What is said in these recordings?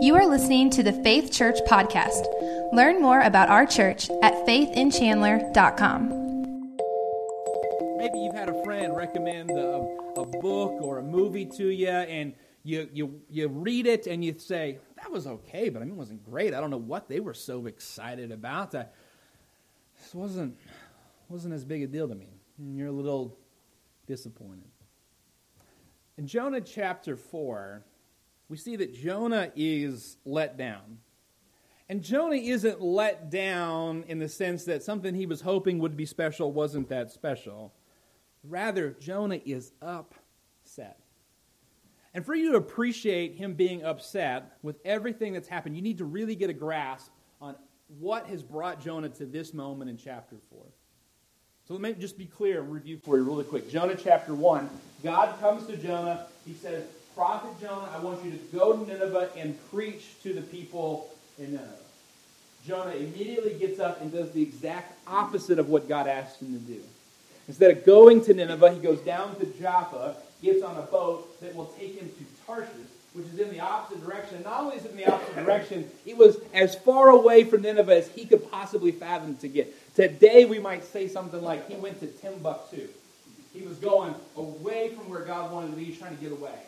You are listening to the Faith Church Podcast. Learn more about our church at faithinchandler.com. Maybe you've had a friend recommend a, a book or a movie to you, and you, you, you read it and you say, That was okay, but I mean, it wasn't great. I don't know what they were so excited about. That this wasn't, wasn't as big a deal to me. And you're a little disappointed. In Jonah chapter 4, we see that Jonah is let down. And Jonah isn't let down in the sense that something he was hoping would be special wasn't that special. Rather, Jonah is upset. And for you to appreciate him being upset with everything that's happened, you need to really get a grasp on what has brought Jonah to this moment in chapter 4. So let me just be clear and review for you really quick. Jonah chapter 1, God comes to Jonah. He says, Prophet Jonah, I want you to go to Nineveh and preach to the people in Nineveh. Jonah immediately gets up and does the exact opposite of what God asked him to do. Instead of going to Nineveh, he goes down to Joppa, gets on a boat that will take him to Tarshish, which is in the opposite direction. Not only is it in the opposite direction, it was as far away from Nineveh as he could possibly fathom to get. Today, we might say something like he went to Timbuktu. He was going away from where God wanted to be. Trying to get away.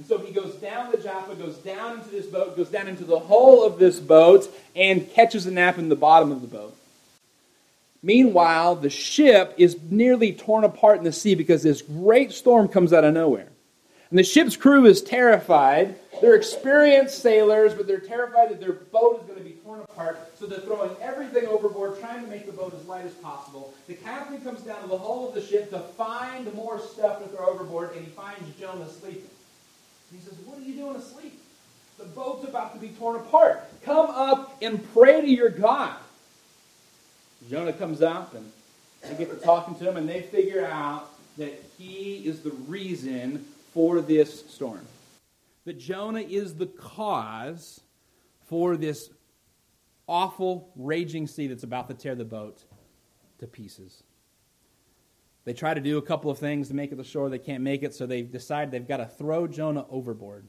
And so he goes down the Joppa, goes down into this boat, goes down into the hull of this boat, and catches a nap in the bottom of the boat. Meanwhile, the ship is nearly torn apart in the sea because this great storm comes out of nowhere. And the ship's crew is terrified. They're experienced sailors, but they're terrified that their boat is going to be torn apart. So they're throwing everything overboard, trying to make the boat as light as possible. The captain comes down to the hull of the ship to find more stuff to throw overboard, and he finds Jonah sleeping. And he says, What are you doing asleep? The boat's about to be torn apart. Come up and pray to your God. Jonah comes up, and they get to talking to him, and they figure out that he is the reason for this storm. That Jonah is the cause for this awful, raging sea that's about to tear the boat to pieces. They try to do a couple of things to make it to shore. They can't make it, so they decide they've got to throw Jonah overboard.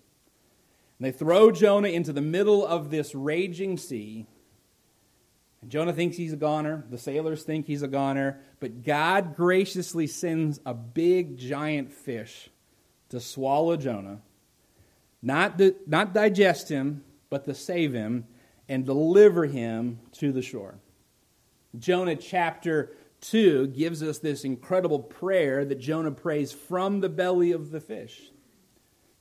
And they throw Jonah into the middle of this raging sea. And Jonah thinks he's a goner. The sailors think he's a goner. But God graciously sends a big, giant fish to swallow Jonah, not, to, not digest him, but to save him and deliver him to the shore. Jonah chapter 2 gives us this incredible prayer that Jonah prays from the belly of the fish.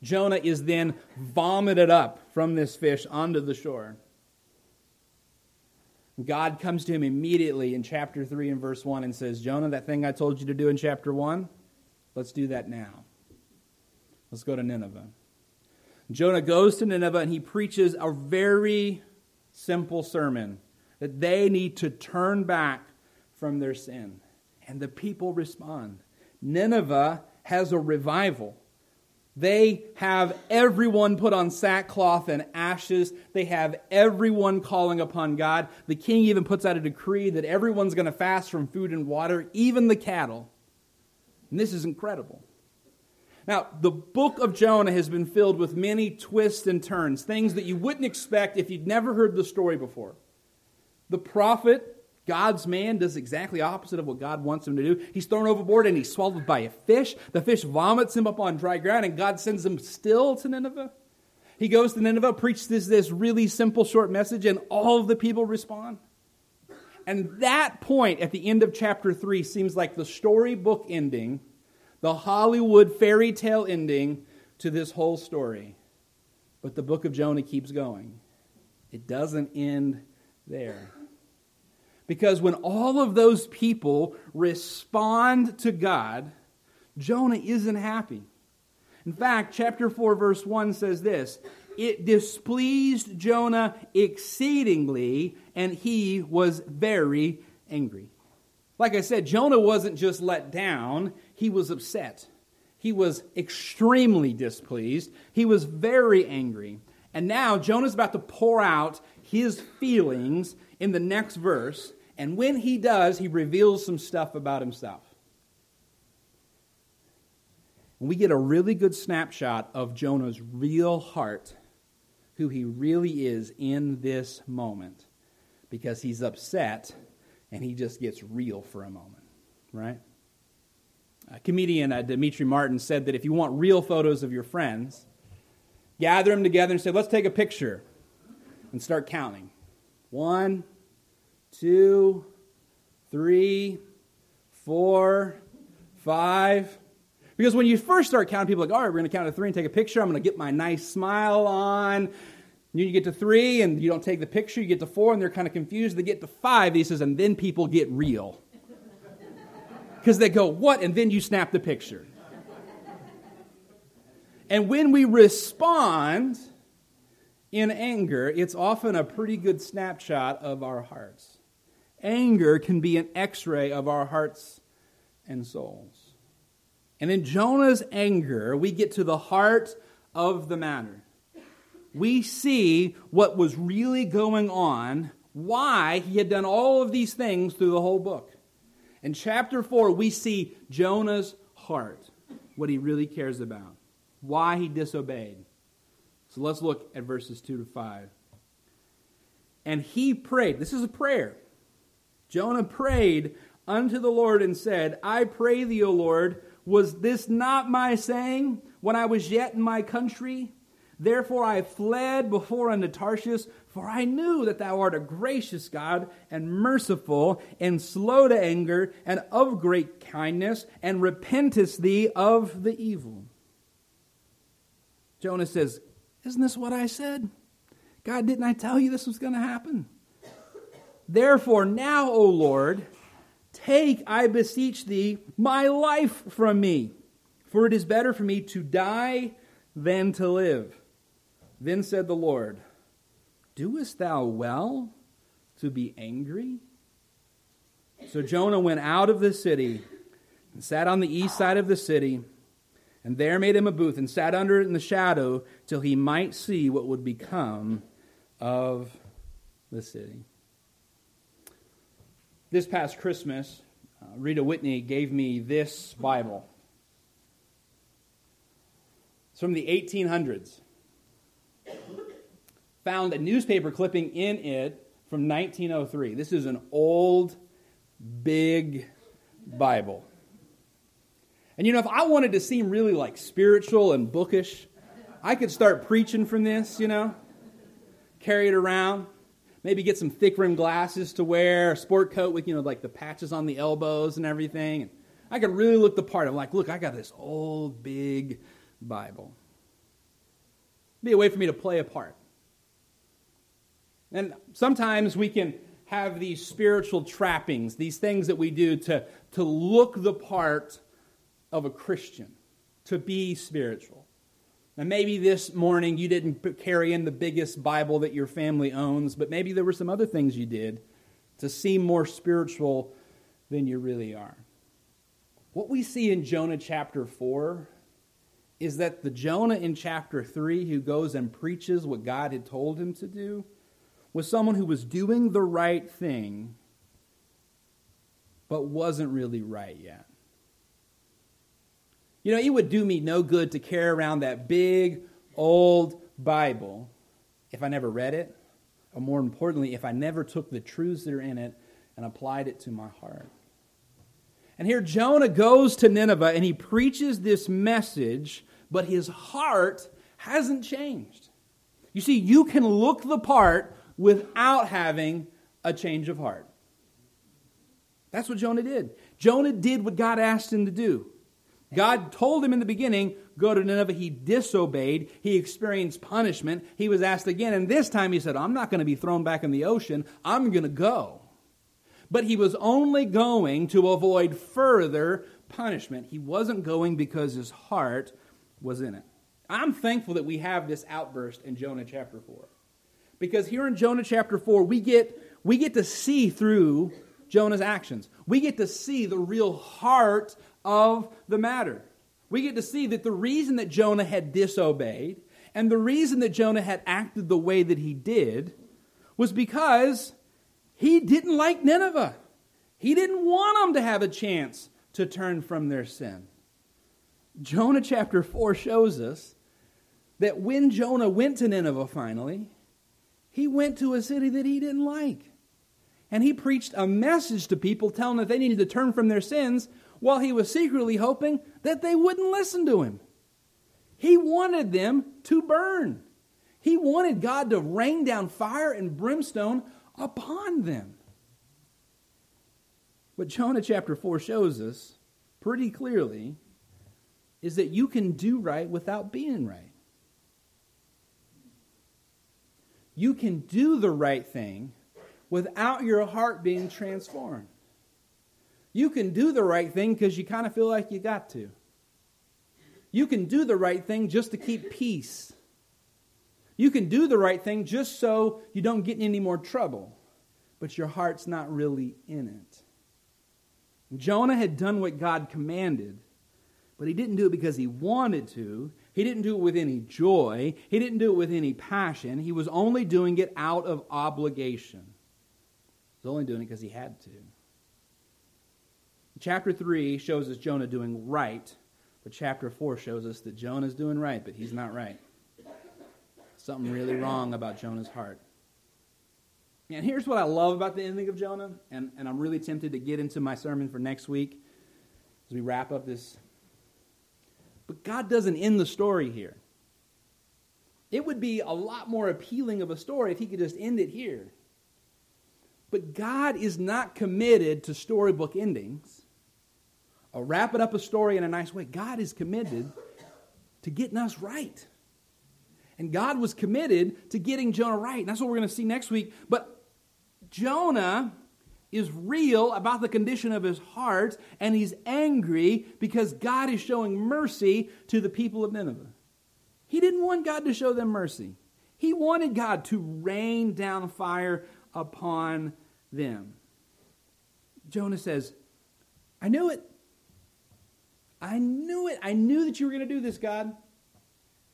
Jonah is then vomited up from this fish onto the shore. God comes to him immediately in chapter 3 and verse 1 and says, Jonah, that thing I told you to do in chapter 1, let's do that now. Let's go to Nineveh. Jonah goes to Nineveh and he preaches a very simple sermon that they need to turn back from their sin. And the people respond. Nineveh has a revival. They have everyone put on sackcloth and ashes. They have everyone calling upon God. The king even puts out a decree that everyone's going to fast from food and water, even the cattle. And this is incredible. Now, the book of Jonah has been filled with many twists and turns, things that you wouldn't expect if you'd never heard the story before. The prophet, God's man, does exactly opposite of what God wants him to do. He's thrown overboard and he's swallowed by a fish. The fish vomits him up on dry ground, and God sends him still to Nineveh. He goes to Nineveh, preaches this, really simple, short message, and all of the people respond. And that point at the end of chapter 3 seems like the storybook ending the Hollywood fairy tale ending to this whole story. But the book of Jonah keeps going. It doesn't end there. Because when all of those people respond to God, Jonah isn't happy. In fact, chapter 4, verse 1 says this It displeased Jonah exceedingly, and he was very angry. Like I said, Jonah wasn't just let down, he was upset. He was extremely displeased. He was very angry. And now Jonah's about to pour out his feelings in the next verse. And when he does, he reveals some stuff about himself. And we get a really good snapshot of Jonah's real heart who he really is in this moment because he's upset and he just gets real for a moment, right? A comedian, uh, Demetri Martin, said that if you want real photos of your friends, gather them together and say, let's take a picture and start counting. One, two, three, four, five. Because when you first start counting, people are like, all right, we're going to count to three and take a picture. I'm going to get my nice smile on. You get to three and you don't take the picture. You get to four and they're kind of confused. They get to five, he says, and then people get real. Because they go, what? And then you snap the picture. And when we respond in anger, it's often a pretty good snapshot of our hearts. Anger can be an x ray of our hearts and souls. And in Jonah's anger, we get to the heart of the matter. We see what was really going on, why he had done all of these things through the whole book. In chapter 4, we see Jonah's heart, what he really cares about why he disobeyed. So let's look at verses 2 to 5. And he prayed. This is a prayer. Jonah prayed unto the Lord and said, I pray thee, O Lord, was this not my saying when I was yet in my country? Therefore I fled before unto Tarshish, for I knew that thou art a gracious God and merciful and slow to anger and of great kindness and repentest thee of the evil. Jonah says, Isn't this what I said? God, didn't I tell you this was going to happen? Therefore, now, O Lord, take, I beseech thee, my life from me, for it is better for me to die than to live. Then said the Lord, Doest thou well to be angry? So Jonah went out of the city and sat on the east side of the city and there made him a booth and sat under it in the shadow till he might see what would become of the city. This past Christmas, uh, Rita Whitney gave me this Bible. It's from the 1800s. Found a newspaper clipping in it from 1903. This is an old, big Bible. And you know, if I wanted to seem really like spiritual and bookish, I could start preaching from this, you know, carry it around, maybe get some thick rimmed glasses to wear, a sport coat with, you know, like the patches on the elbows and everything. And I could really look the part. I'm like, look, I got this old, big Bible. Be a way for me to play a part. And sometimes we can have these spiritual trappings, these things that we do to, to look the part of a Christian, to be spiritual. And maybe this morning you didn't carry in the biggest Bible that your family owns, but maybe there were some other things you did to seem more spiritual than you really are. What we see in Jonah chapter 4 is that the Jonah in chapter 3 who goes and preaches what God had told him to do was someone who was doing the right thing, but wasn't really right yet. You know, it would do me no good to carry around that big, old Bible if I never read it, or more importantly, if I never took the truths that are in it and applied it to my heart. And here Jonah goes to Nineveh and he preaches this message, but his heart hasn't changed. You see, you can look the part without having a change of heart. That's what Jonah did. Jonah did what God asked him to do. God told him in the beginning, go to Nineveh. He disobeyed. He experienced punishment. He was asked again, and this time he said, I'm not going to be thrown back in the ocean. I'm going to go. But he was only going to avoid further punishment. He wasn't going because his heart was in it. I'm thankful that we have this outburst in Jonah chapter 4. Because here in Jonah chapter 4, we get, we get to see through Jonah's actions. We get to see the real heart of the matter. We get to see that the reason that Jonah had disobeyed and the reason that Jonah had acted the way that he did was because he didn't like Nineveh. He didn't want them to have a chance to turn from their sin. Jonah chapter 4 shows us that when Jonah went to Nineveh finally, he went to a city that he didn't like. And he preached a message to people telling them that they needed to turn from their sins while he was secretly hoping that they wouldn't listen to him. He wanted them to burn. He wanted God to rain down fire and brimstone upon them. What Jonah chapter 4 shows us pretty clearly is that you can do right without being right. You can do the right thing without your heart being transformed. You can do the right thing because you kind of feel like you got to. You can do the right thing just to keep peace. You can do the right thing just so you don't get in any more trouble, but your heart's not really in it. Jonah had done what God commanded, but he didn't do it because he wanted to. He didn't do it with any joy. He didn't do it with any passion. He was only doing it out of obligation. He was only doing it because he had to. Chapter 3 shows us Jonah doing right, but chapter 4 shows us that Jonah's doing right, but he's not right. Something really wrong about Jonah's heart. And here's what I love about the ending of Jonah, and, and I'm really tempted to get into my sermon for next week as we wrap up this. But God doesn't end the story here. It would be a lot more appealing of a story if He could just end it here. But God is not committed to storybook endings or wrapping up a story in a nice way. God is committed to getting us right. And God was committed to getting Jonah right. And that's what we're going to see next week. But Jonah is real about the condition of his heart, and he's angry because God is showing mercy to the people of Nineveh. He didn't want God to show them mercy, he wanted God to rain down fire upon them. Jonah says, I knew it. I knew it. I knew that you were going to do this, God.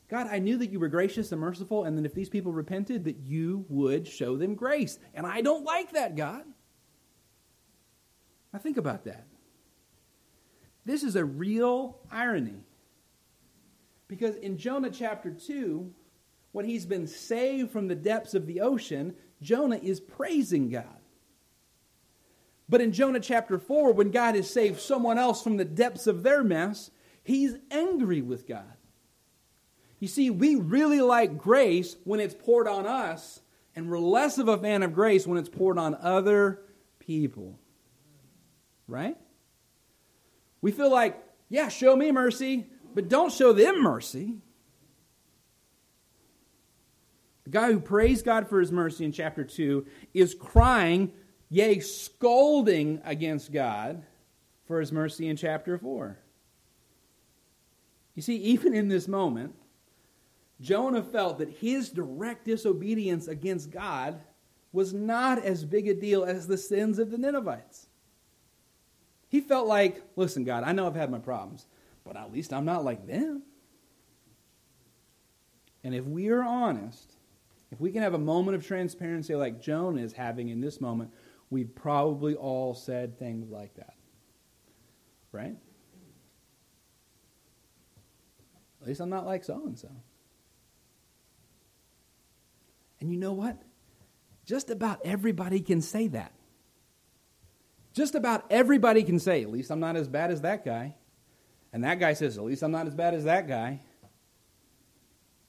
God, I knew that you were gracious and merciful, and that if these people repented, that you would show them grace. And I don't like that, God. Now think about that. This is a real irony. Because in Jonah chapter 2, when he's been saved from the depths of the ocean, Jonah is praising God. But in Jonah chapter 4, when God has saved someone else from the depths of their mess, he's angry with God. You see, we really like grace when it's poured on us, and we're less of a fan of grace when it's poured on other people. Right? We feel like, yeah, show me mercy, but don't show them mercy. The guy who praised God for his mercy in chapter 2 is crying, yea, scolding against God for his mercy in chapter 4. You see, even in this moment, Jonah felt that his direct disobedience against God was not as big a deal as the sins of the Ninevites. He felt like, listen, God, I know I've had my problems, but at least I'm not like them. And if we are honest, if we can have a moment of transparency like Jonah is having in this moment, we've probably all said things like that. Right? At least I'm not like so and so. And you know what? Just about everybody can say that. Just about everybody can say, at least I'm not as bad as that guy. And that guy says, at least I'm not as bad as that guy.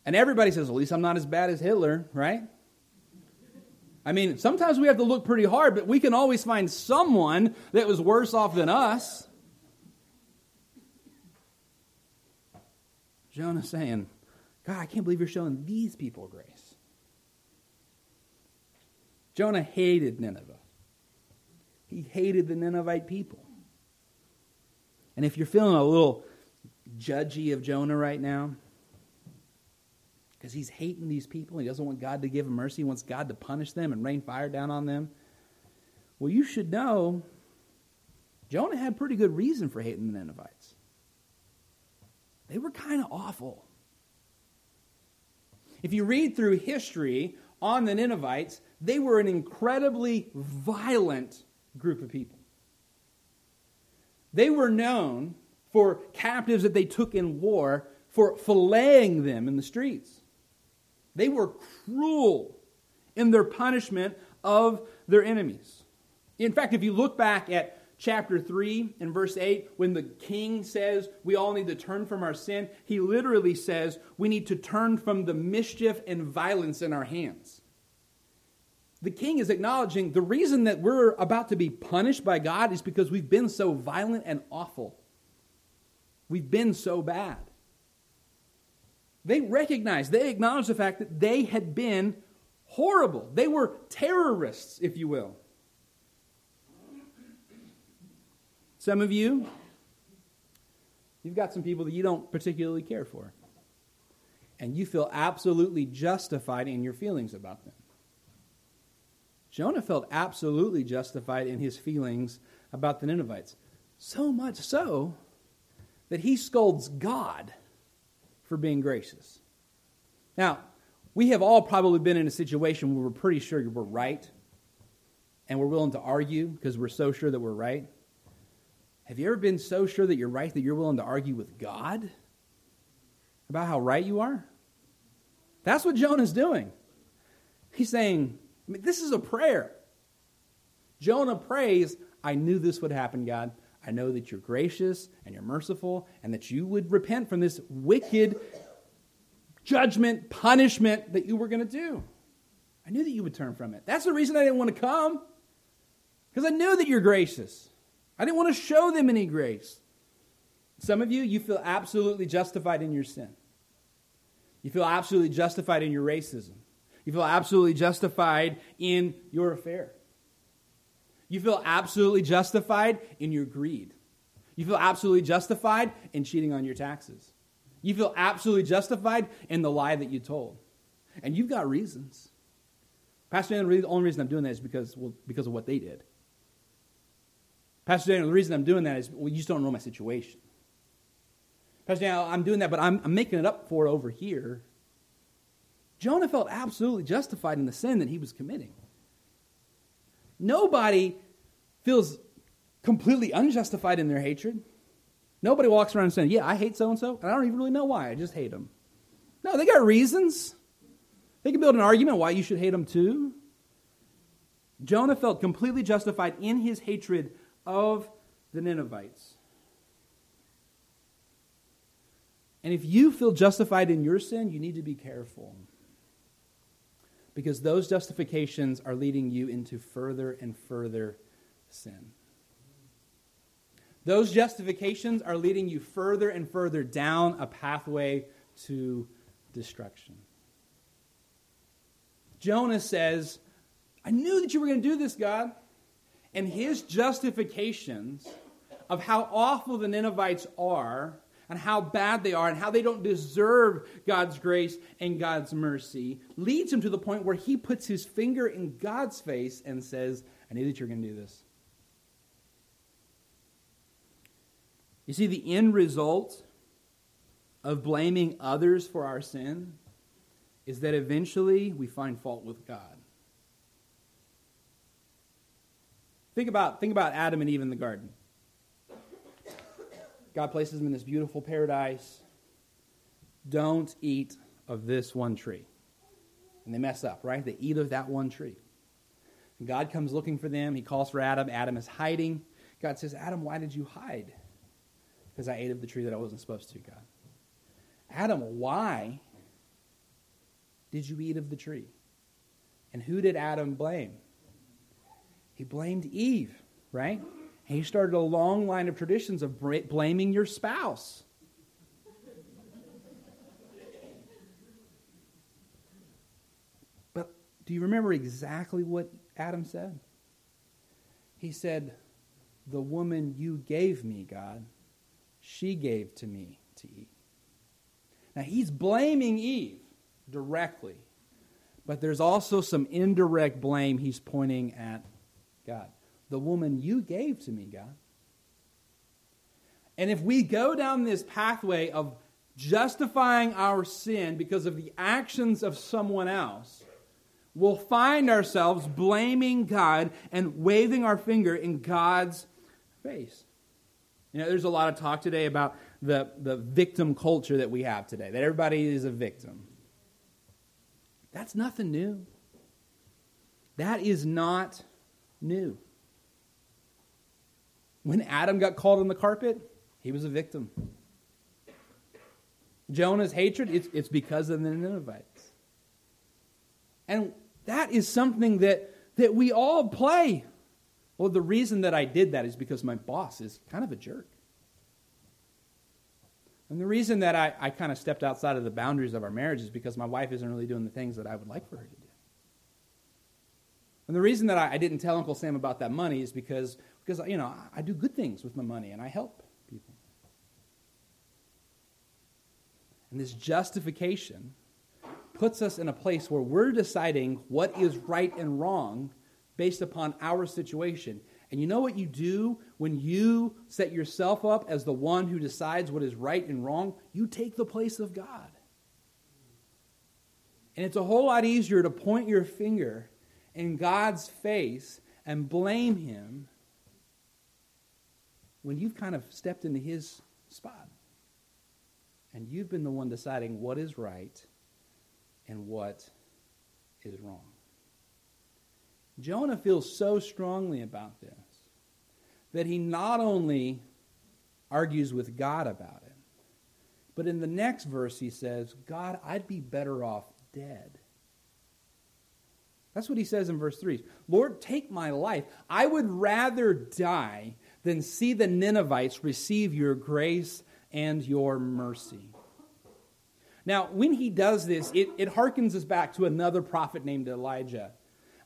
And everybody says, at least I'm not as bad as Hitler, right? I mean, sometimes we have to look pretty hard, but we can always find someone that was worse off than us. Jonah saying, God, I can't believe you're showing these people grace. Jonah hated Nineveh. He hated the Ninevite people. And if you're feeling a little judgy of Jonah right now, because he's hating these people, he doesn't want God to give him mercy, he wants God to punish them and rain fire down on them. Well, you should know Jonah had pretty good reason for hating the Ninevites. They were kind of awful. If you read through history on the Ninevites, they were an incredibly violent group of people. They were known for captives that they took in war for filleting them in the streets. They were cruel in their punishment of their enemies. In fact, if you look back at chapter 3 and verse 8, when the king says we all need to turn from our sin, he literally says we need to turn from the mischief and violence in our hands. The king is acknowledging the reason that we're about to be punished by God is because we've been so violent and awful. We've been so bad. They recognized, they acknowledged the fact that they had been horrible. They were terrorists, if you will. Some of you, you've got some people that you don't particularly care for. And you feel absolutely justified in your feelings about them. Jonah felt absolutely justified in his feelings about the Ninevites. So much so that he scolds God for being gracious. Now, we have all probably been in a situation where we're pretty sure we're right and we're willing to argue because we're so sure that we're right. Have you ever been so sure that you're right that you're willing to argue with God about how right you are? That's what Jonah's doing. He's saying, I mean, This is a prayer. Jonah prays, I knew this would happen, God. I know that you're gracious and you're merciful and that you would repent from this wicked judgment, punishment that you were going to do. I knew that you would turn from it. That's the reason I didn't want to come, because I knew that you're gracious. I didn't want to show them any grace. Some of you, you feel absolutely justified in your sin. You feel absolutely justified in your racism. You feel absolutely justified in your affair. You feel absolutely justified in your greed. You feel absolutely justified in cheating on your taxes. You feel absolutely justified in the lie that you told. And you've got reasons. Pastor Daniel, the only reason I'm doing that is because, well, because of what they did. Pastor Daniel, the reason I'm doing that is well, you just don't know my situation. Pastor Daniel, I'm doing that, but I'm, I'm making it up for over here. Jonah felt absolutely justified in the sin that he was committing. Nobody feels completely unjustified in their hatred. Nobody walks around saying, Yeah, I hate so and so, and I don't even really know why. I just hate them. No, they got reasons. They can build an argument why you should hate them too. Jonah felt completely justified in his hatred of the Ninevites. And if you feel justified in your sin, you need to be careful. Because those justifications are leading you into further and further sin. Those justifications are leading you further and further down a pathway to destruction. Jonah says, I knew that you were going to do this, God and his justifications of how awful the Ninevites are and how bad they are and how they don't deserve God's grace and God's mercy leads him to the point where he puts his finger in God's face and says, I knew that you're going to do this. You see, the end result of blaming others for our sin is that eventually we find fault with God. Think about, think about Adam and Eve in the garden. God places them in this beautiful paradise. Don't eat of this one tree. And they mess up, right? They eat of that one tree. And God comes looking for them. He calls for Adam. Adam is hiding. God says, Adam, why did you hide? Because I ate of the tree that I wasn't supposed to, God. Adam, why did you eat of the tree? And who did Adam blame? He blamed Eve, right? He started a long line of traditions of blaming your spouse. But do you remember exactly what Adam said? He said, The woman you gave me, God, she gave to me to eat. Now he's blaming Eve directly, but there's also some indirect blame he's pointing at God. The woman you gave to me, God. And if we go down this pathway of justifying our sin because of the actions of someone else, we'll find ourselves blaming God and waving our finger in God's face. You know, there's a lot of talk today about the, the victim culture that we have today, that everybody is a victim. That's nothing new. That is not new. When Adam got called on the carpet, he was a victim. Jonah's hatred, it's, it's because of the Ninevites. And that is something that, that we all play. Well, the reason that I did that is because my boss is kind of a jerk. And the reason that I, I kind of stepped outside of the boundaries of our marriage is because my wife isn't really doing the things that I would like for her to do. And the reason that I, I didn't tell Uncle Sam about that money is because, because you know, I, I do good things with my money and I help people. And this justification puts us in a place where we're deciding what is right and wrong based upon our situation. And you know what you do when you set yourself up as the one who decides what is right and wrong? You take the place of God. And it's a whole lot easier to point your finger in God's face and blame Him when you've kind of stepped into His spot. And you've been the one deciding what is right and what is wrong. Jonah feels so strongly about this that he not only argues with God about it, but in the next verse he says, God, I'd be better off dead. That's what he says in verse 3. Lord, take my life. I would rather die than see the Ninevites receive your grace and your mercy. Now, when he does this, it, it harkens us back to another prophet named Elijah.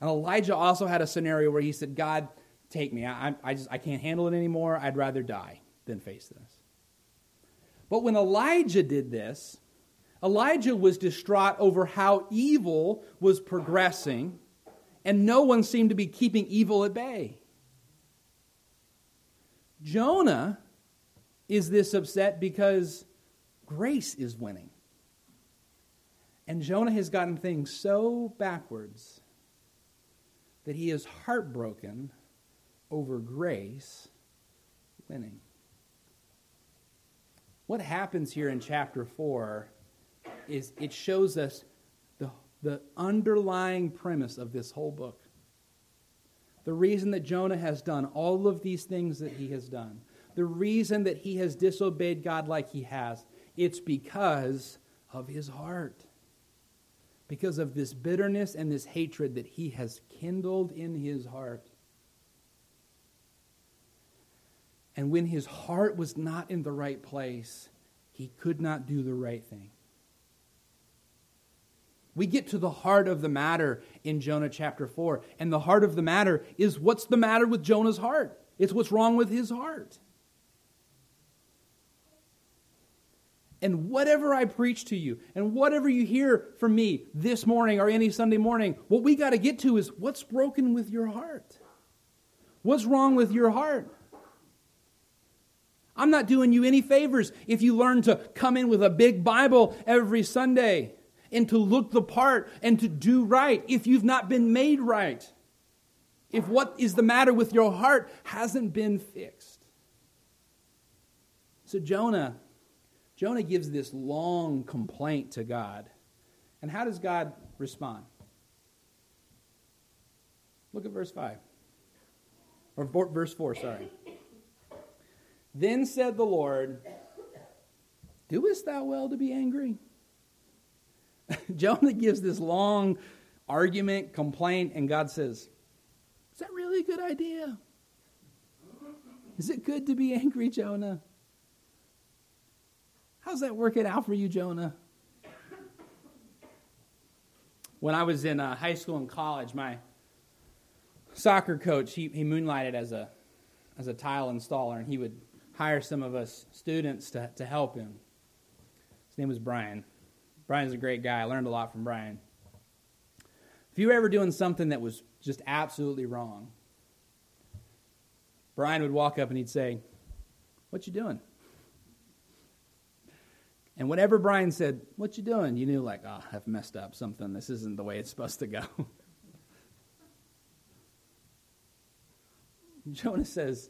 And Elijah also had a scenario where he said, God, take me. I, I, just, I can't handle it anymore. I'd rather die than face this. But when Elijah did this, Elijah was distraught over how evil was progressing, and no one seemed to be keeping evil at bay. Jonah is this upset because grace is winning. And Jonah has gotten things so backwards that he is heartbroken over grace winning. What happens here in chapter 4 is it shows us the, underlying premise of this whole book. The reason that Jonah has done all of these things that he has done, the reason that he has disobeyed God like he has, it's because of his heart because of this bitterness and this hatred that he has kindled in his heart. And when his heart was not in the right place, he could not do the right thing. We get to the heart of the matter in Jonah chapter 4. And the heart of the matter is what's the matter with Jonah's heart? It's what's wrong with his heart. And whatever I preach to you, and whatever you hear from me this morning or any Sunday morning, what we got to get to is what's broken with your heart? What's wrong with your heart? I'm not doing you any favors if you learn to come in with a big Bible every Sunday and to look the part and to do right if you've not been made right. If what is the matter with your heart hasn't been fixed. So, Jonah Jonah gives this long complaint to God. And how does God respond? Look at verse 5. Or verse 4, sorry. Then said the Lord, Doest thou well to be angry? Jonah gives this long argument, complaint, and God says, Is that really a good idea? Is it good to be angry, Jonah? How's that working out for you, Jonah? When I was in uh, high school and college, my soccer coach, he, he moonlighted as a, as a tile installer, and he would hire some of us students to, to help him. His name was Brian. Brian's a great guy. I learned a lot from Brian. If you were ever doing something that was just absolutely wrong, Brian would walk up and he'd say, What you doing? And whenever Brian said, What you doing? You knew, like, oh, I've messed up something. This isn't the way it's supposed to go. Jonah says,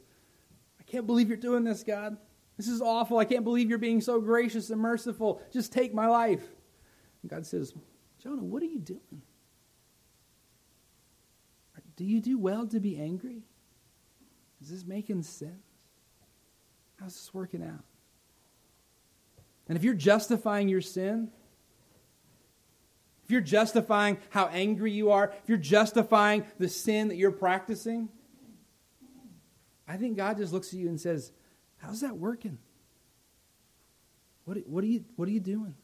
I can't believe you're doing this, God. This is awful. I can't believe you're being so gracious and merciful. Just take my life. And God says, Jonah, what are you doing? Do you do well to be angry? Is this making sense? How's this working out? And if you're justifying your sin, if you're justifying how angry you are, if you're justifying the sin that you're practicing, I think God just looks at you and says, How's that working? What, what, are, you, what are you doing?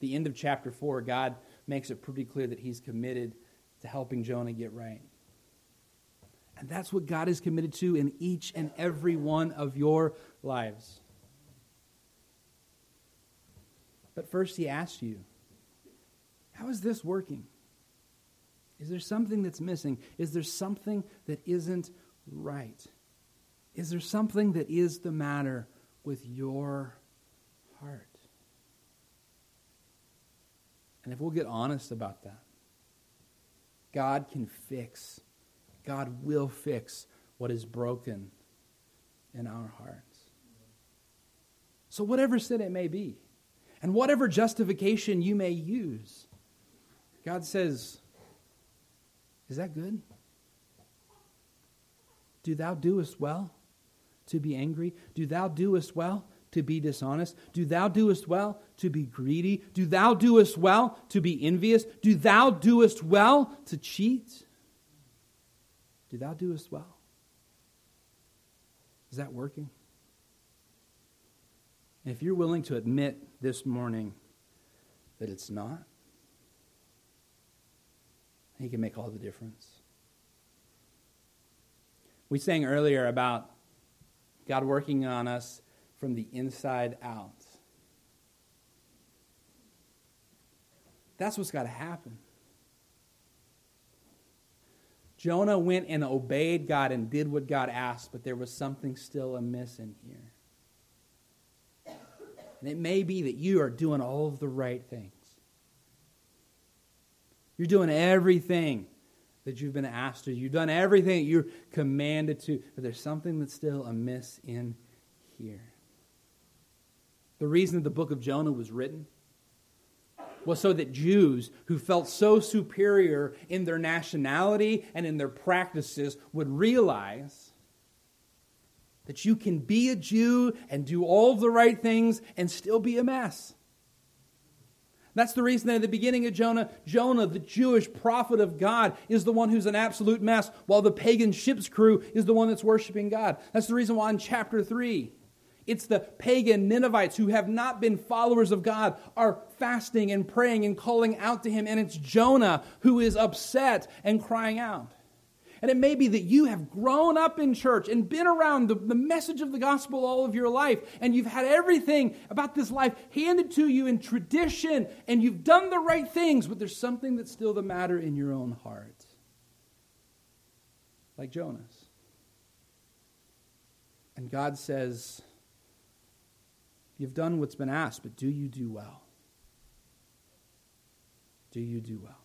The end of chapter 4, God makes it pretty clear that He's committed to helping Jonah get right. And that's what God is committed to in each and every one of your lives. But first, He asks you, How is this working? Is there something that's missing? Is there something that isn't right? Is there something that is the matter with your heart? And if we'll get honest about that, God can fix, God will fix what is broken in our hearts. So, whatever sin it may be, and whatever justification you may use, God says, is that good? Do thou doest well to be angry? Do thou doest well to be dishonest? Do thou doest well to be greedy? Do thou doest well to be envious? Do thou doest well to cheat? Do thou doest well? Is that working? If you're willing to admit this morning that it's not, he can make all the difference. We sang earlier about God working on us from the inside out. That's what's got to happen. Jonah went and obeyed God and did what God asked, but there was something still amiss in here. And it may be that you are doing all of the right things. You're doing everything that you've been asked to. You've done everything that you're commanded to, but there's something that's still amiss in here. The reason the book of Jonah was written was so that Jews who felt so superior in their nationality and in their practices would realize that you can be a Jew and do all the right things and still be a mess. That's the reason that at the beginning of Jonah, Jonah, the Jewish prophet of God, is the one who's an absolute mess, while the pagan ship's crew is the one that's worshiping God. That's the reason why in chapter 3, it's the pagan Ninevites who have not been followers of God are fasting and praying and calling out to him, and it's Jonah who is upset and crying out. And it may be that you have grown up in church and been around the, the message of the gospel all of your life, and you've had everything about this life handed to you in tradition, and you've done the right things, but there's something that's still the matter in your own heart. Like Jonas. And God says, You've done what's been asked, but do you do well? Do you do well?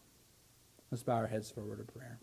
Let's bow our heads for a word of prayer.